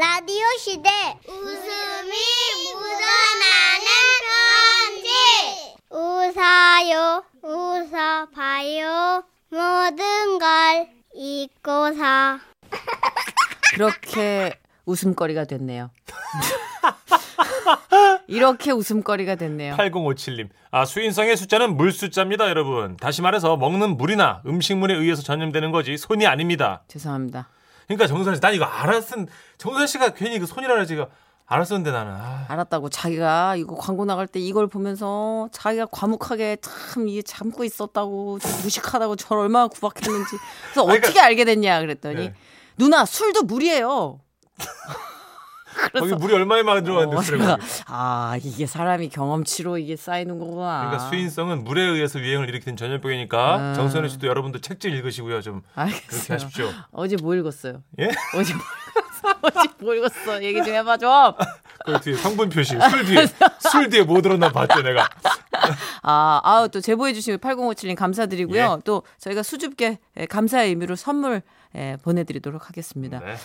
라디오 시대 웃음이 묻어나는 편지 웃어요 웃어봐요 모든 걸 잊고서 그렇게 웃음거리가 됐네요. 이렇게 웃음거리가 됐네요. 8057님. 아, 수인성의 숫자는 물 숫자입니다, 여러분. 다시 말해서 먹는 물이나 음식물에 의해서 전염되는 거지 손이 아닙니다. 죄송합니다. 그러니까 정선 씨, 난 이거 알았은 정선 씨가 괜히 그 손이라 제가 알았었는데 나는. 아, 알았다고 자기가 이거 광고 나갈 때 이걸 보면서 자기가 과묵하게 참 이게 참고 있었다고 좀 무식하다고 저를 얼마나 구박했는지 그래서 그러니까- 어떻게 알게 됐냐 그랬더니 네. 누나 술도 물이에요. 거기 물이 얼마나 많이 들어갔는데 어, 술에 제가, 거기. 아 이게 사람이 경험치로 이게 쌓이는 거구나. 그러니까 수인성은 물에 의해서 유행을 일으키는 전염병이니까 아. 정선우 씨도 여러분도 책좀 읽으시고요. 좀 그렇게 알겠어요. 하십시오. 어제 뭐 읽었어요? 예? 어제 뭐 읽었어? 어제 뭐 읽었어? 얘기 좀 해봐 좀. 그 뒤에 성분 표시 술 뒤에 술 뒤에 뭐 들었나 봤죠 내가. 아, 아우 또 제보해 주신 8057님 감사드리고요. 예. 또 저희가 수줍게 예, 감사의 의미로 선물 예, 보내드리도록 하겠습니다. 네.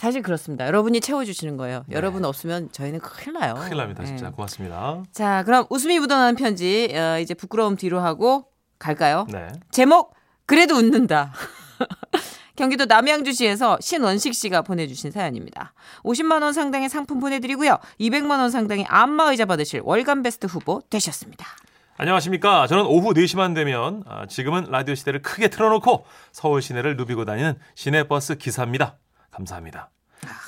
사실 그렇습니다. 여러분이 채워주시는 거예요. 여러분 없으면 저희는 큰일 나요. 큰일 납니다 진짜 예. 고맙습니다. 자, 그럼 웃음이 묻어나는 편지 어, 이제 부끄러움 뒤로 하고 갈까요? 네. 제목 그래도 웃는다. 경기도 남양주시에서 신원식 씨가 보내주신 사연입니다. 50만 원 상당의 상품 보내드리고요. 200만 원 상당의 안마의자 받으실 월간 베스트 후보 되셨습니다. 안녕하십니까. 저는 오후 4시만 되면 아, 지금은 라디오 시대를 크게 틀어놓고 서울 시내를 누비고 다니는 시내버스 기사입니다. 감사합니다.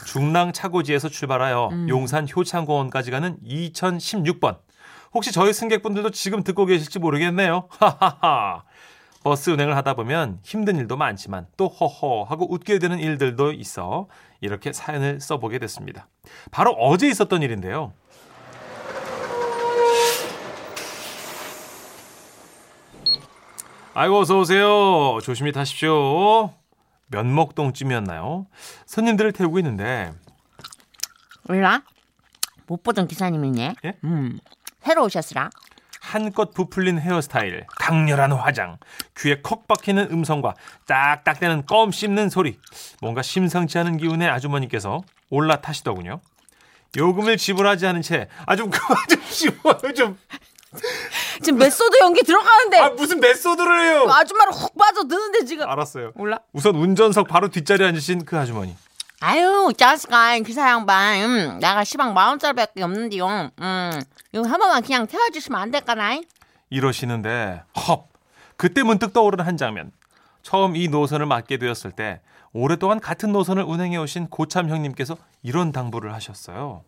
중랑 차고지에서 출발하여 용산 효창공원까지 가는 2016번. 혹시 저희 승객분들도 지금 듣고 계실지 모르겠네요. 하하하. 버스 운행을 하다 보면 힘든 일도 많지만 또 허허 하고 웃게 되는 일들도 있어 이렇게 사연을 써보게 됐습니다. 바로 어제 있었던 일인데요. 아이고 어서 오세요. 조심히 타십시오. 면목동쯤이었나요? 손님들을 태우고 있는데 몰라? 못 보던 기사님이네. 예? 음, 새로 오셨으라. 한껏 부풀린 헤어스타일, 강렬한 화장, 귀에 콕 박히는 음성과 딱딱대는 껌 씹는 소리. 뭔가 심상치 않은 기운의 아주머니께서 올라타시더군요. 요금을 지불하지 않은 채, 아, 좀 그만 좀 씹어요, 좀. 지금 메소드 연기 들어가는데 아, 무슨 메소드를 해요! 아줌마를 훅 빠져드는데 지금. 알았어요. 몰라? 우선 운전석 바로 뒷자리에 앉으신 그 아주머니. 아유, 짜스가 기사 양반. 음, 내가 시방 만 원짜리밖에 없는데요. 음, 이거 한 번만 그냥 태워주시면 안 될까나? 이러시는데 헙 그때 문득 떠오르는 한 장면 처음 이 노선을 맡게 되었을 때 오랫동안 같은 노선을 운행해 오신 고참 형님께서 이런 당부를 하셨어요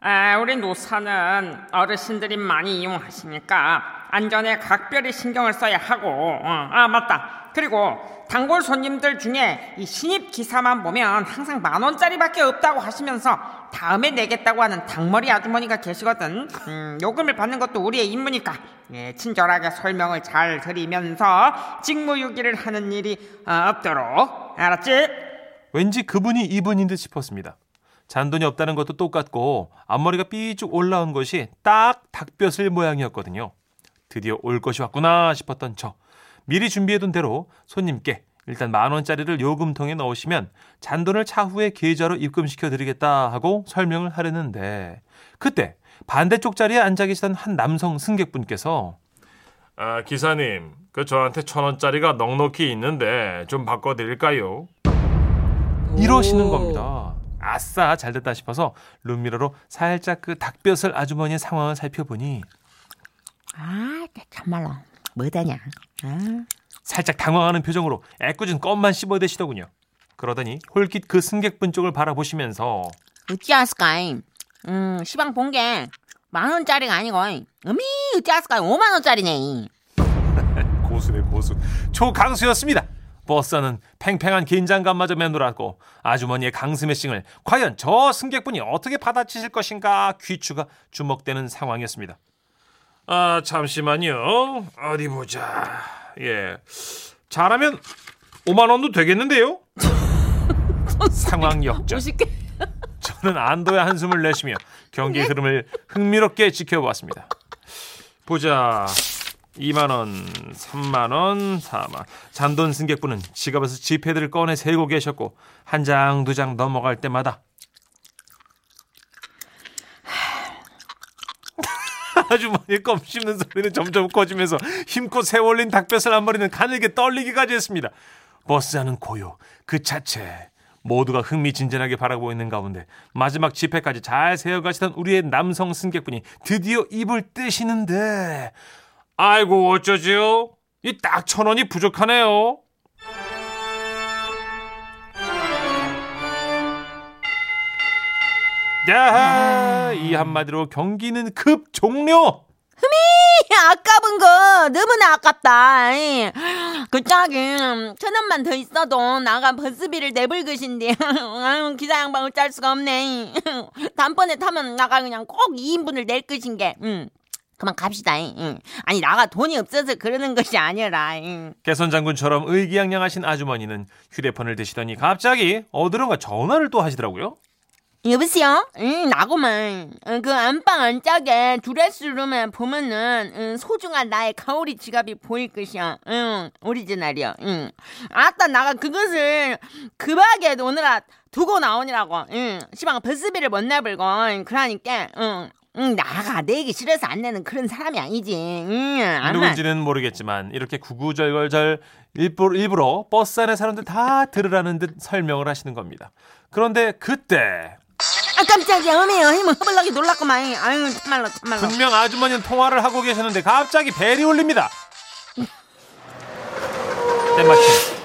아, 우리 노사는 어르신들이 많이 이용하시니까 안전에 각별히 신경을 써야 하고, 어, 아, 맞다. 그리고 단골 손님들 중에 이 신입 기사만 보면 항상 만 원짜리밖에 없다고 하시면서 다음에 내겠다고 하는 닭머리 아주머니가 계시거든. 음, 요금을 받는 것도 우리의 임무니까 예, 친절하게 설명을 잘 드리면서 직무유기를 하는 일이 어, 없도록 알았지? 왠지 그분이 이분인 듯 싶었습니다 잔돈이 없다는 것도 똑같고 앞머리가 삐쭉 올라온 것이 딱 닭뼈슬 모양이었거든요 드디어 올 것이 왔구나 싶었던 저 미리 준비해둔 대로 손님께 일단 만 원짜리를 요금통에 넣으시면 잔돈을 차후에 계좌로 입금시켜 드리겠다 하고 설명을 하려는데 그때 반대쪽 자리에 앉아 계시던 한 남성 승객분께서 아, 기사님, 그 저한테 천 원짜리가 넉넉히 있는데 좀 바꿔 드릴까요? 이러시는 겁니다. 아싸, 잘 됐다 싶어서 룸미러로 살짝 그 닭뼈슬 아주머니의 상황을 살펴보니 아, 참말로. 뭐다냐? 아. 살짝 당황하는 표정으로 애꿎은 껌만 씹어대시더군요. 그러더니 홀깃 그 승객분 쪽을 바라보시면서 어찌 아스까이? 음, 시방 본 게 만 원짜리가 아니고, 음이 어찌 아스까이? 5만 원짜리네. 고수네 고수 초강수였습니다. 버스는 팽팽한 긴장감마저 맴돌았고 아주머니의 강스매싱을 과연 저 승객분이 어떻게 받아치실 것인가 귀추가 주목되는 상황이었습니다. 아 잠시만요. 어디 보자. 예, 잘하면 5만 원도 되겠는데요? 상황 역전. 50개. 저는 안도의 한숨을 내쉬며 경기의 흐름을 흥미롭게 지켜보았습니다. 보자. 2만 원, 3만 원, 4만. 잔돈 승객분은 지갑에서 지폐들을 꺼내 세고 계셨고 한 장, 두 장 넘어갈 때마다 아주머니 껌 씹는 소리는 점점 커지면서 힘껏 세월린 닭뱃살 한 마리는 가늘게 떨리기까지 했습니다. 버스 안은 고요 그 자체 모두가 흥미진진하게 바라보고 있는 가운데 마지막 집회까지 잘 세어가시던 우리의 남성 승객분이 드디어 입을 뜨시는데 아이고 어쩌지요? 이 딱 천 원이 부족하네요. 야, 이 한마디로 경기는 급 종료. 아까운 거 너무나 아깝다. 이. 그 짝이 천 원만 더 있어도 나가 버스비를 내볼 것인데 아유, 기사 양반 어쩔 수가 없네. 다음번에 타면 나가 그냥 꼭 2인분을 낼 것인 게. 응. 그만 갑시다. 응. 아니 나가 돈이 없어서 그러는 것이 아니라. 응. 개선 장군처럼 의기양양하신 아주머니는 휴대폰을 드시더니 갑자기 어디론가 전화를 또 하시더라고요. 여보세요? 응, 나고만. 어, 그 안방 안짝에 드레스룸에 보면은 응, 소중한 나의 가오리 지갑이 보일 것이야. 응, 오리지널이야. 응. 아따 나가 그것을 급하게 오느라 두고 나오니라고. 응, 시방 버스비를 못 내불고. 그러니까 응. 응, 나가 내기 싫어서 안 내는 그런 사람이 아니지. 응, 아마. 누군지는 모르겠지만 이렇게 구구절절 일부러, 일부러 버스 안에 사람들 다 들으라는 듯 설명을 하시는 겁니다. 그런데 그때 아 깜짝이야 어메요 힘을 허벌나게 놀랐구만 아유 참말로 참말로 분명 아주머니는 통화를 하고 계셨는데 갑자기 벨이 울립니다. 때마침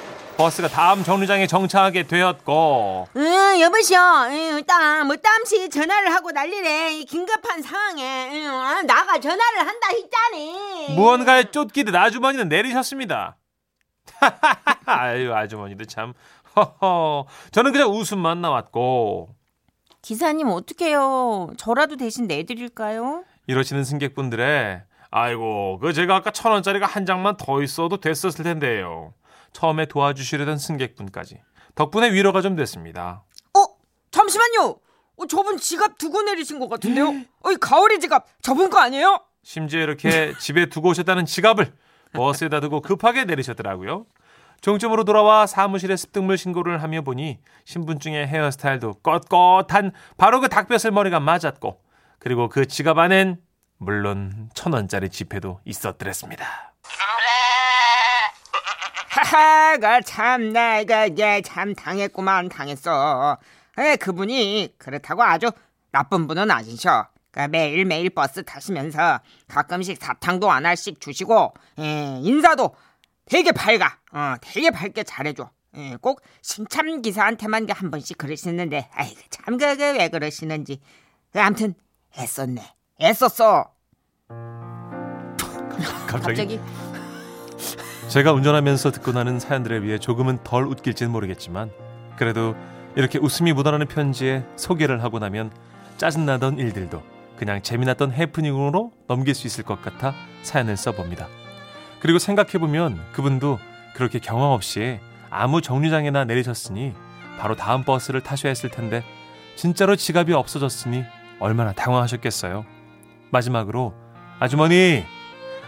버스가 다음 정류장에 정차하게 되었고. 응 여보시오. 응, 일단 뭐 땀시 전화를 하고 난리래 이 긴급한 상황에. 응, 아, 나가 전화를 한다 했잖니. 무언가에 쫓기듯 아주머니는 내리셨습니다. 아유 아주머니도 참. 허허. 저는 그냥 웃음만 나왔고. 기사님 어떡해요? 저라도 대신 내드릴까요? 이러시는 승객분들의 아이고 그 제가 아까 천 원짜리가 한 장만 더 있어도 됐었을 텐데요. 처음에 도와주시려던 승객분까지 덕분에 위로가 좀 됐습니다. 어 잠시만요. 어, 저분 지갑 두고 내리신 것 같은데요. 어, 이 가오리 지갑 저분 거 아니에요? 심지어 이렇게 집에 두고 오셨다는 지갑을 버스에다 두고 급하게 내리셨더라고요. 종점으로 돌아와 사무실에 습득물 신고를 하며 보니 신분증의 헤어스타일도 꼿꼿한 바로 그 닭뼈슬 머리가 맞았고 그리고 그 지갑 안엔 물론 천 원짜리 지폐도 있었더랬습니다. 하하가 참 내가 이게 참 당했구만 당했어. 에 그분이 그렇다고 아주 나쁜 분은 아니셔. 그 매일 매일 버스 타시면서 가끔씩 사탕도 안 알씩 주시고 에, 인사도 되게 밝아. 어, 되게 밝게 잘해줘. 예, 꼭 신참 기사한테만 한 번씩 그러시는데, 아이 참 그게 왜 그러시는지. 그, 아무튼 애썼네. 애썼어. 갑자기, 제가 운전하면서 듣고 나는 사연들에 비해 조금은 덜 웃길지는 모르겠지만 그래도 이렇게 웃음이 묻어나는 편지에 소개를 하고 나면 짜증나던 일들도 그냥 재미났던 해프닝으로 넘길 수 있을 것 같아 사연을 써봅니다. 그리고 생각해보면 그분도 그렇게 경험 없이 아무 정류장에나 내리셨으니 바로 다음 버스를 타셔야 했을 텐데 진짜로 지갑이 없어졌으니 얼마나 당황하셨겠어요. 마지막으로 아주머니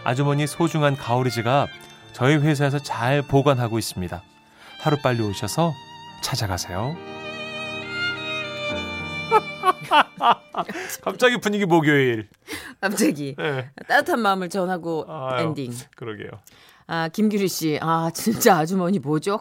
아주머니 소중한 가오리 지갑 저희 회사에서 잘 보관하고 있습니다. 하루빨리 오셔서 찾아가세요. 갑자기 분위기 목요일. 갑자기 네. 따뜻한 마음을 전하고 아유, 엔딩 그러게요. 아 김규리 씨 아 진짜 아주머니 뭐죠?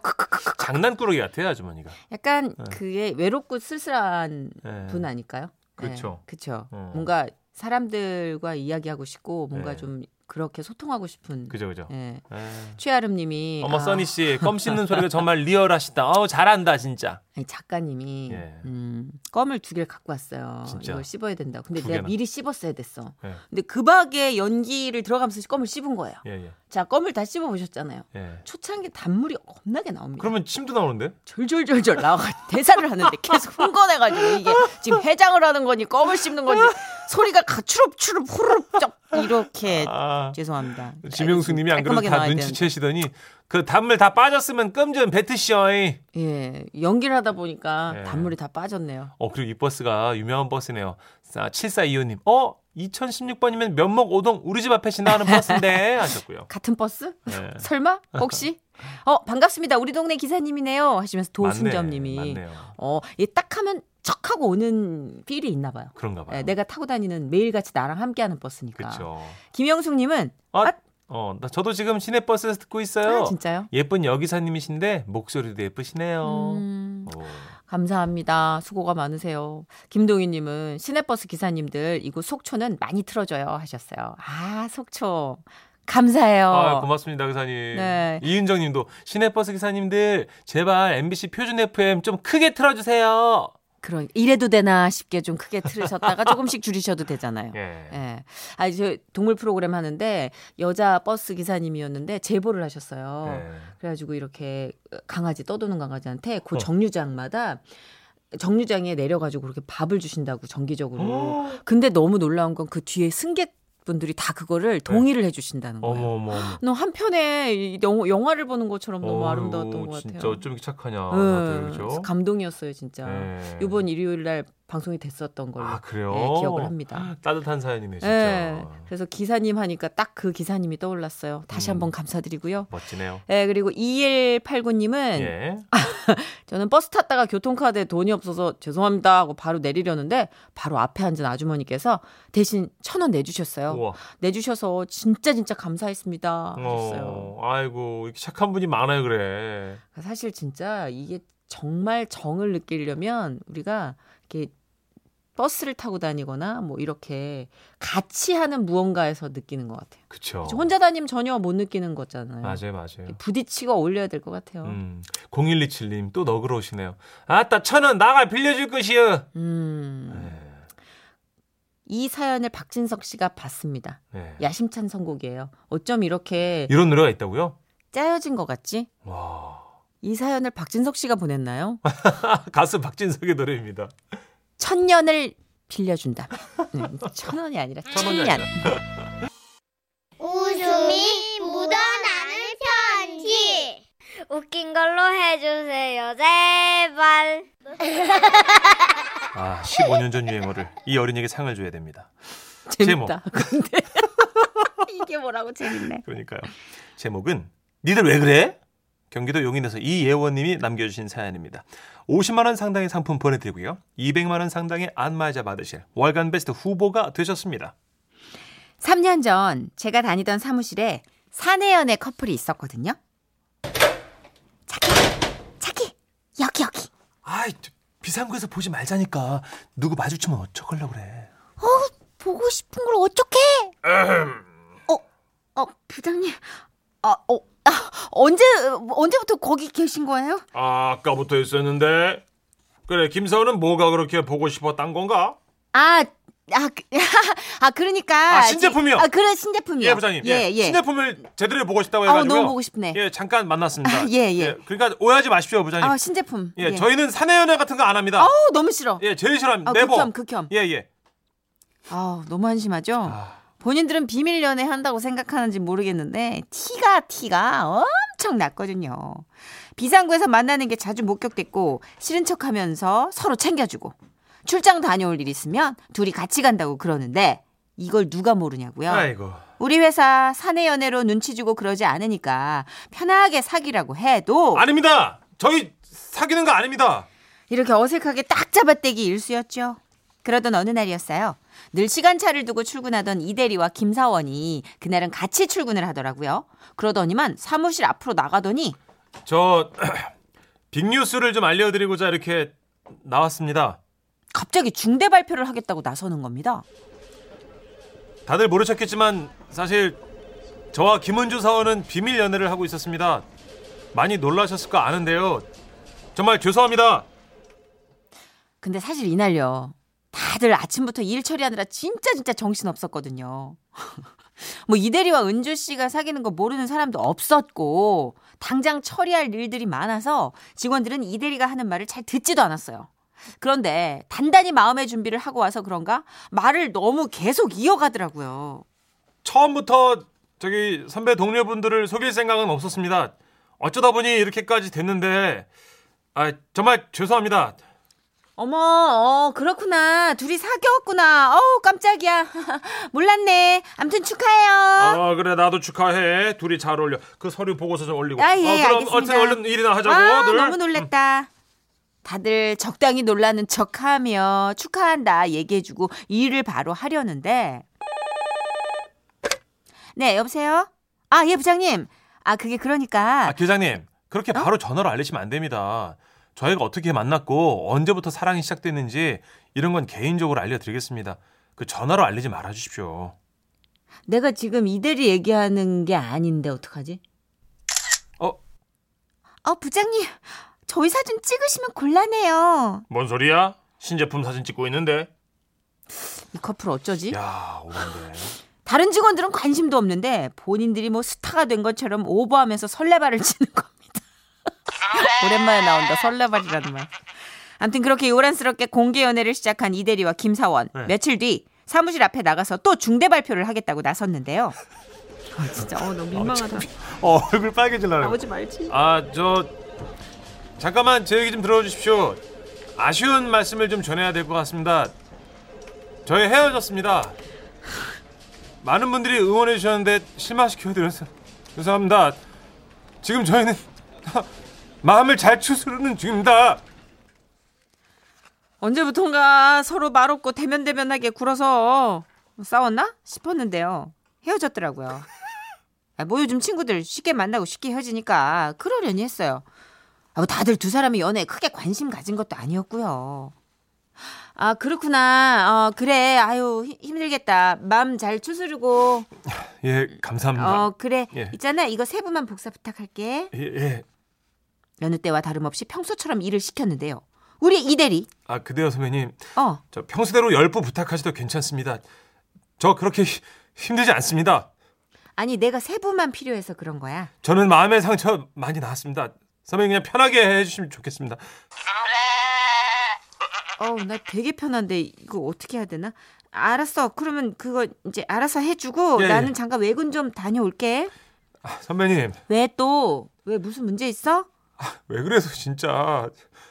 장난꾸러기 같아요 아주머니가. 약간 네. 그게 외롭고 쓸쓸한 네. 분 아닐까요? 그쵸. 네, 그쵸. 어. 뭔가 사람들과 이야기하고 싶고 뭔가 네. 좀 그렇게 소통하고 싶은. 그죠 그죠. 예. 에. 최아름님이 어머 아, 써니 씨 껌 씹는 소리가 정말 리얼하시다. 어우 잘한다 진짜. 아니, 작가님이 예. 음, 껌을 두 개를 갖고 왔어요. 진짜? 이걸 씹어야 된다. 근데 두 내가 개나? 미리 씹었어야 됐어. 예. 근데 급하게 연기를 들어가면서 껌을 씹은 거예요. 예 예. 자, 껌을 다 씹어 보셨잖아요. 예. 초창기 단물이 겁나게 나옵니다. 그러면 침도 나오는데? 절절절절 나와 대사를 하는데 계속 흥건해가지고 이게 지금 해장을 하는 거니 껌을 씹는 건지 소리가 가 추럽추럽 후루룩 쩍 이렇게 아. 죄송합니다. 지명수님이 안 그래도 깔끔하게 다 눈치채시더니 그 단물 다 빠졌으면 껌좀 뱉으시오. 이. 예 연기를 하다 보니까 예. 단물이 다 빠졌네요. 어 그리고 이 버스가 유명한 버스네요. 7425님. 어 2016번이면 면목 오동 우리 집 앞에 지나가는 버스인데 하셨고요. 같은 버스? 네. 설마 혹시? 어 반갑습니다. 우리 동네 기사님이네요. 하시면서 도순점님이 맞네요. 어, 이딱 하면 척 하고 오는 필이 있나 봐요. 그런가 봐요. 예, 내가 타고 다니는 매일같이 나랑 함께하는 버스니까. 그렇죠. 김영숙님은 아, 아, 어, 나 저도 지금 시내버스에서 듣고 있어요. 아, 진짜요? 예쁜 여기사님이신데 목소리도 예쁘시네요. 음, 오. 감사합니다. 수고가 많으세요. 김동희님은 시내버스 기사님들 이곳 속초는 많이 틀어줘요 하셨어요. 아 속초 감사해요. 아, 고맙습니다, 기사님. 네. 이은정 님도 시내버스 기사님들 제발 MBC 표준 FM 좀 크게 틀어 주세요. 그런 이래도 되나 싶게 좀 크게 틀으셨다가 조금씩 줄이셔도 되잖아요. 예. 예. 아, 저 동물 프로그램 하는데 여자 버스 기사님이었는데 제보를 하셨어요. 예. 그래가지고 이렇게 강아지 떠도는 강아지한테 그 어. 정류장마다 정류장에 내려가지고 그렇게 밥을 주신다고 정기적으로. 어. 근데 너무 놀라운 건 그 뒤에 승객 분들이 다 그거를 동의를 해주신다는 거예요. 어머 어머 어머. 너 한편에 이 영- 영화 를 보는 것처럼 너무 아름다웠던 것 진짜 같아요. 어쩜 이렇게 착하냐. 네, 다들? 감동이었어요 진짜. 예. 이번 일요일 날 방송이 됐었던 걸로 아? 예, 기억을 합니다. 따뜻한 사연이네, 진짜. 예. 그래서 기사님 하니까 딱 그 기사님이 떠올랐어요. 다시 음. 한번 감사드리고요. 멋지네요. 예, 그리고 2189님은 예. 저는 버스 탔다가 교통카드에 돈이 없어서 죄송합니다 하고 바로 내리려는데 바로 앞에 앉은 아주머니께서 대신 천 원 내주셨어요. 우와. 내주셔서 진짜 진짜 감사했습니다 하셨어요. 어, 아이고, 이렇게 착한 분이 많아요, 그래. 사실 진짜 이게 정말 정을 느끼려면 우리가 이렇게 버스를 타고 다니거나 뭐 이렇게 같이 하는 무언가에서 느끼는 것 같아요. 그쵸. 혼자 다니면 전혀 못 느끼는 거잖아요. 맞아요, 맞아요. 부딪히고 어울려야 될 것 같아요. 음, 0127님 또 너그러우시네요. 아따 천원 나가 빌려줄 것이여. 음. 네. 이 사연을 박진석 씨가 봤습니다. 네. 야심찬 선곡이에요. 어쩜 이렇게 이런 노래가 있다고요? 짜여진 것 같지? 와. 이 사연을 박진석 씨가 보냈나요? 가수 박진석의 노래입니다. 천 년을 빌려준다. 네, 천 원이 아니라 천. 아니라. 웃음이 묻어나는 편지. 웃긴 걸로 해주세요, 제발. 아, 15년 전 유행어를 이 어린이에게 상을 줘야 됩니다. 재밌다. 근데 이게 뭐라고 재밌네. 그러니까요. 제목은 니들 왜 그래? 경기도 용인에서 이예원님이 남겨주신 사연입니다. 50만 원 상당의 상품 보내드리고요. 200만 원 상당의 안마의자 받으실 월간 베스트 후보가 되셨습니다. 3년 전 제가 다니던 사무실에 사내연애 커플이 있었거든요. 자기, 자기, 여기 여기. 아이, 비상구에서 보지 말자니까. 누구 마주치면 어쩌려고 그래. 보고 싶은 걸 어떡해? 어, 어, 부장님. 아, 어, 아, 언제 언제부터 거기 계신 거예요? 아, 아까부터 있었는데. 그래, 김서은은 뭐가 그렇게 보고 싶었단 건가? 아, 아, 그, 아 그러니까 아, 신제품이요? 아, 그래 신제품이요. 예, 부장님. 예, 예. 신제품을 제대로 보고 싶다고 아, 해가지고. 너무 보고 싶네. 예, 잠깐 만났습니다. 아, 예, 예. 그러니까 오해하지 마십시오, 부장님. 아, 신제품. 예, 저희는 사내 연애 같은 거 안 합니다. 아우, 너무 싫어. 예, 제일 싫어합니다. 아. 극혐, 극혐. 예, 예. 아, 너무 한심하죠? 아, 본인들은 비밀 연애 한다고 생각하는지 모르겠는데 티가 티가 엄청 났거든요. 비상구에서 만나는 게 자주 목격됐고 싫은 척하면서 서로 챙겨주고 출장 다녀올 일 있으면 둘이 같이 간다고 그러는데 이걸 누가 모르냐고요. 아이고. 우리 회사 사내 연애로 눈치 주고 그러지 않으니까 편하게 사귀라고 해도 아닙니다. 저희 사귀는 거 아닙니다. 이렇게 어색하게 딱 잡아떼기 일쑤였죠. 그러던 어느 날이었어요. 늘 시간차를 두고 출근하던 이대리와 김사원이 그날은 같이 출근을 하더라고요. 그러더니만 사무실 앞으로 나가더니 저 빅뉴스를 좀 알려드리고자 이렇게 나왔습니다. 갑자기 중대 발표를 하겠다고 나서는 겁니다. 다들 모르셨겠지만 사실 저와 김은주 사원은 비밀 연애를 하고 있었습니다. 많이 놀라셨을 거 아는데요. 정말 죄송합니다. 근데 사실 이날요. 다들 아침부터 일 처리하느라 진짜 진짜 정신 없었거든요. 뭐 이대리와 은주 씨가 사귀는 거 모르는 사람도 없었고 당장 처리할 일들이 많아서 직원들은 이대리가 하는 말을 잘 듣지도 않았어요. 그런데 단단히 마음의 준비를 하고 와서 그런가 말을 너무 계속 이어가더라고요. 처음부터 저기 선배 동료분들을 속일 생각은 없었습니다. 어쩌다 보니 이렇게까지 됐는데 아 정말 죄송합니다. 어머, 어, 그렇구나. 둘이 사귀었구나. 어우, 깜짝이야. 몰랐네. 암튼 축하해요. 아 그래 나도 축하해. 둘이 잘 어울려. 그 서류 보고서 좀 올리고. 아, 예, 어, 그럼 알겠습니다. 어쨌든 얼른 일이나 하자고. 아, 늘. 너무 놀랬다. 다들 적당히 놀라는 척하며 축하한다 얘기해주고 일을 바로 하려는데 네 여보세요? 아 예 부장님 아 그게 그러니까 아, 교장님, 그렇게 어? 바로 전화로 알리시면 안 됩니다. 저희가 어떻게 만났고 언제부터 사랑이 시작됐는지 이런 건 개인적으로 알려드리겠습니다. 그 전화로 알리지 말아주십시오. 내가 지금 이대리 얘기하는 게 아닌데 어떡하지? 어? 어 부장님 저희 사진 찍으시면 곤란해요 뭔 소리야? 신제품 사진 찍고 있는데. 이 커플 어쩌지? 야, 오랜데. 다른 직원들은 관심도 없는데 본인들이 뭐 스타가 된 것처럼 오버하면서 설레발을 치는 겁니다. 오랜만에 나온다 설레발이라는 말. 아무튼 그렇게 요란스럽게 공개 연애를 시작한 이대리와 김사원. 네. 며칠 뒤 사무실 앞에 나가서 또 중대 발표를 하겠다고 나섰는데요. 아 진짜 어 너무 민망하다. 어, 얼굴 빨개질라네. 나오지 말지. 아, 저 잠깐만 제 얘기 좀 들어주십시오. 아쉬운 말씀을 좀 전해야 될 것 같습니다. 저희 헤어졌습니다. 많은 분들이 응원해 주셨는데 실망시켜 드려서 죄송합니다. 지금 저희는 마음을 잘 추스르는 중입니다. 언제부턴가 서로 말없고 대면대면하게 굴어서 싸웠나 싶었는데요. 헤어졌더라고요. 아, 뭐 요즘 친구들 쉽게 만나고 쉽게 헤어지니까 그러려니 했어요. 아, 뭐 다들 두 사람이 연애에 크게 관심 가진 것도 아니었고요. 아 그렇구나. 어 그래. 아유 힘- 힘들겠다. 마음 잘 추스르고. 예, 감사합니다. 어 그래. 예. 있잖아. 이거 세부만 복사 부탁할게. 예, 예. 여느 때와 다름없이 평소처럼 일을 시켰는데요. 우리 이대리. 아, 그대요 선배님. 어 저 평소대로 열부 부탁하셔도 괜찮습니다. 저 그렇게 히- 힘들지 않습니다. 아니 내가 세부만 필요해서 그런 거야. 저는 마음의 상처 많이 나았습니다. 선배님 그냥 편하게 해주시면 좋겠습니다. 어우 나 되게 편한데 이거 어떻게 해야 되나? 알았어. 그러면 그거 이제 알아서 해주고 예, 예. 나는 잠깐 외근 좀 다녀올게. 아, 선배님 왜 또? 왜 무슨 문제 있어? 왜 그래서 진짜.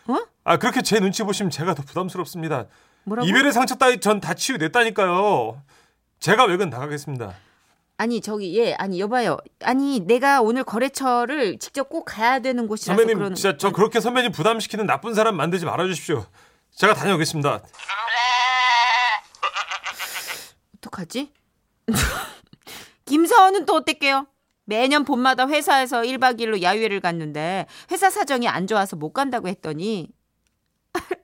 어? 아 그렇게 제 눈치 보시면 제가 더 부담스럽습니다. 뭐라고? 이별의 상처 따위 전 다 치유됐다니까요. 제가 외근 나가겠습니다. 아니 저기 예 아니 여봐요. 아니 내가 오늘 거래처를 직접 꼭 가야 되는 곳이라서 선배님 그러는. 진짜 저 그렇게 선배님 부담시키는 나쁜 사람 만들지 말아주십시오. 제가 다녀오겠습니다. 어떡하지? 김사원은 또 어땠게요? 매년 봄마다 회사에서 1박 2일로 야유회를 갔는데 회사 사정이 안 좋아서 못 간다고 했더니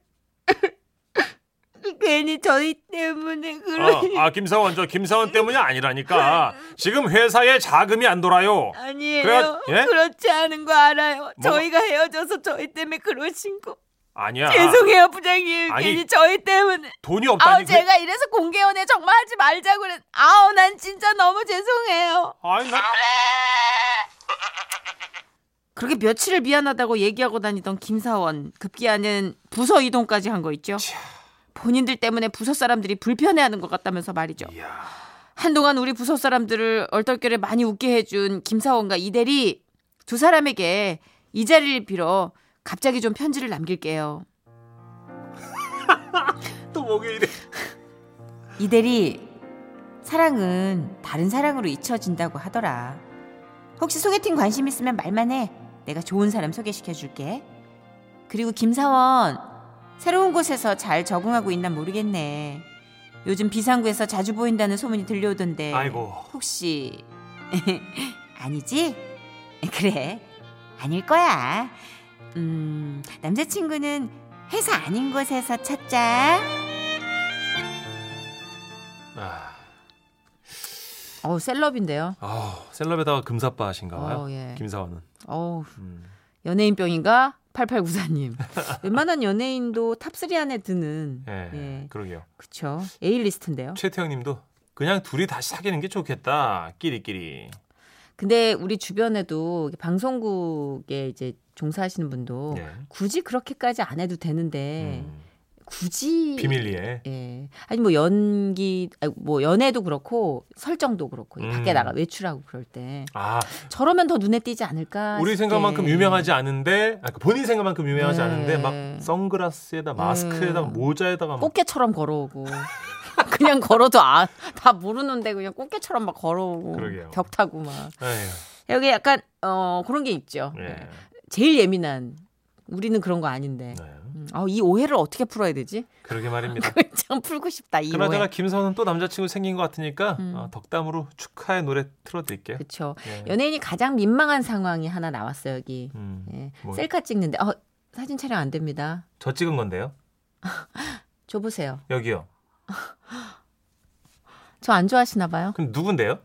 괜히 저희 때문에 그러니 아, 아 김사원 저 김사원 때문이 아니라니까. 지금 회사에 자금이 안 돌아요. 아니에요. 그래요? 예? 그렇지 않은 거 알아요. 뭐가- 저희가 헤어져서 저희 때문에 그러신 거. 아니야. 죄송해요, 부장님. 아니, 괜히 저희 때문에. 돈이 아우 없다니. 그- 제가 이래서 공개 연애 정말 하지 말자고 그랬. 아우 난 진짜 너무 죄송해요. 아니 나 그렇게 며칠을 미안하다고 얘기하고 다니던 김사원 급기야는 부서 이동까지 한 거 있죠. 본인들 때문에 부서 사람들이 불편해하는 것 같다면서 말이죠. 이야. 한동안 우리 부서 사람들을 얼떨결에 많이 웃게 해준 김사원과 이대리 두 사람에게 이 자리를 빌어 갑자기 좀 편지를 남길게요. 또 이래. 이대리 사랑은 다른 사랑으로 잊혀진다고 하더라. 혹시 소개팅 관심 있으면 말만 해. 내가 좋은 사람 소개시켜 줄게. 그리고 김사원 새로운 곳에서 잘 적응하고 있나 모르겠네. 요즘 비상구에서 자주 보인다는 소문이 들려오던데. 아이고. 혹시 아니지? 그래 아닐 거야. 음 남자친구는 회사 아닌 곳에서 찾자. 아, 어 셀럽인데요. 아 셀럽에다가 금사빠신가 봐요. 어, 예. 김사원은. 어 음. 연예인병인가? 8894님. 웬만한 연예인도 탑3 안에 드는. 예, 예. 그러게요. 그쵸. A-list인데요. 최태영님도 그냥 둘이 다시 사귀는 게 좋겠다. 끼리끼리. 근데 우리 주변에도 방송국에 이제 종사하시는 분도 예. 굳이 그렇게까지 안 해도 되는데 음, 굳이 비밀리에. 예. 아니 뭐 연기 뭐 연애도 그렇고 설정도 그렇고 음. 밖에 나가 외출하고 그럴 때 아, 저러면 더 눈에 띄지 않을까 우리. 생각만큼 유명하지 않은데, 아, 그 본인 생각만큼 유명하지 네. 않은데, 막 선글라스에다 마스크에다 네. 모자에다가 막 꽃게처럼 걸어오고 그냥 걸어도 아, 다 모르는데 그냥 꽃게처럼 막 걸어오고 그러게요. 벽 타고 막 에휴, 여기 약간 어 그런 게 있죠. 예. 제일 예민한 우리는 그런 거 아닌데. 네. 음, 아, 이 오해를 어떻게 풀어야 되지? 그러게 말입니다. 참 풀고 싶다 이 그나저나 오해. 김선은 또 남자친구 생긴 것 같으니까 음. 어, 덕담으로 축하의 노래 틀어드릴게요. 그렇죠. 예. 연예인이 가장 민망한 상황이 하나 나왔어요 여기. 음. 예. 뭐. 셀카 찍는데 어, 사진 촬영 안 됩니다. 저 찍은 건데요. 줘 보세요. 여기요. 저 안 좋아하시나 봐요. 그럼 누군데요?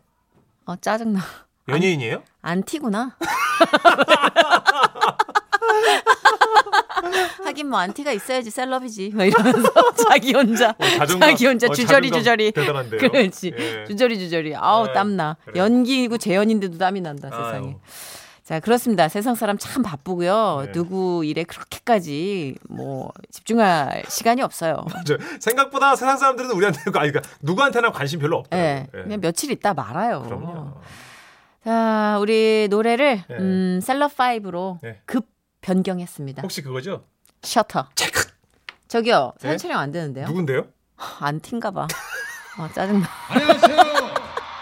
어 짜증나. 연예인이에요? 안티구나. 하긴 뭐 안티가 있어야지 셀럽이지. 막 이러면서 자기 혼자 어, 자존감- 자기 혼자 어, 주저리 자존감 주저리. 대단한데요. 그렇지. 예. 주저리 주저리. 아우 네, 땀나. 그래. 연기고 재연인데도 땀이 난다 세상에. 아유. 자 그렇습니다. 세상 사람 참 바쁘고요. 네. 누구 일에 그렇게까지 뭐 집중할 시간이 없어요. 저, 생각보다 세상 사람들은 우리한테 아니 그러니까 누구한테나 관심 별로 없다. 예. 그냥 며칠 있다 말아요. 그럼요. 자, 우리 노래를 네. 음, 셀럽 5로 네. 급 변경했습니다. 혹시 그거죠? 셔터. 저기요. 사진 네? 촬영 안 되는데요? 누군데요? 안 튄가 봐. 아, 짜증나. 안녕하세요.